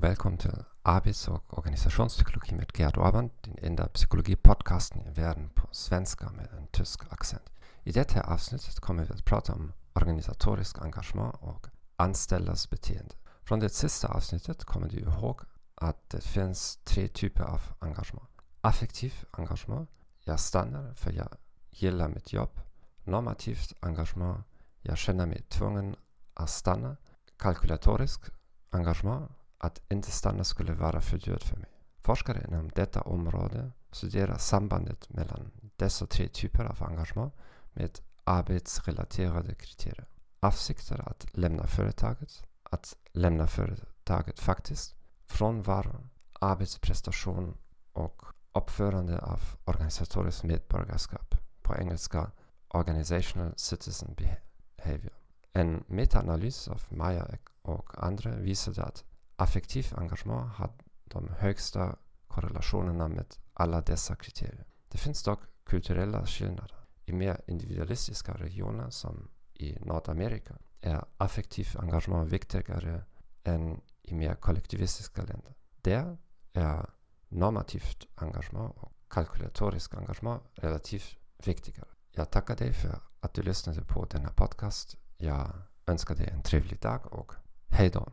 välkommen till arbets och organisationspsykologi med Gerd Orban, den enda psykologi-podcasten i världen på svenska med en tysk accent. I det här avsnittet kommer vi att prata om organisatoriskt engagemang och anställdas beteende. Från det sista avsnittet kommer du ihåg att det finns tre typer av engagemang. Affektivt engagemang, jag stannar för jag gillar mitt jobb. Normativt engagemang, jag känner mig tvungen att stanna. Kalkylatoriskt engagemang, att inte stanna skulle vara för dyrt för mig. Forskare inom detta område studerar sambandet mellan dessa tre typer av engagemang med arbetsrelaterade kriterier. Avsikter att lämna företaget, att lämna företaget faktiskt, frånvaro, arbetsprestation och uppförande av organisatoriskt medborgarskap, på engelska Organizational Citizen Behavior. En metaanalys av Meyer och andra visade att affektivt engagemang har de högsta korrelationerna med alla dessa kriterier. Det finns dock kulturella skillnader. I mer individualistiska regioner som i Nordamerika är affektivt engagemang viktigare än i mer kollektivistiska länder. Där är normativt engagemang och kalkylatoriskt engagemang relativt viktigare. Jag tackar dig för att du lyssnade på denna podcast. Jag önskar dig en trevlig dag och hej då!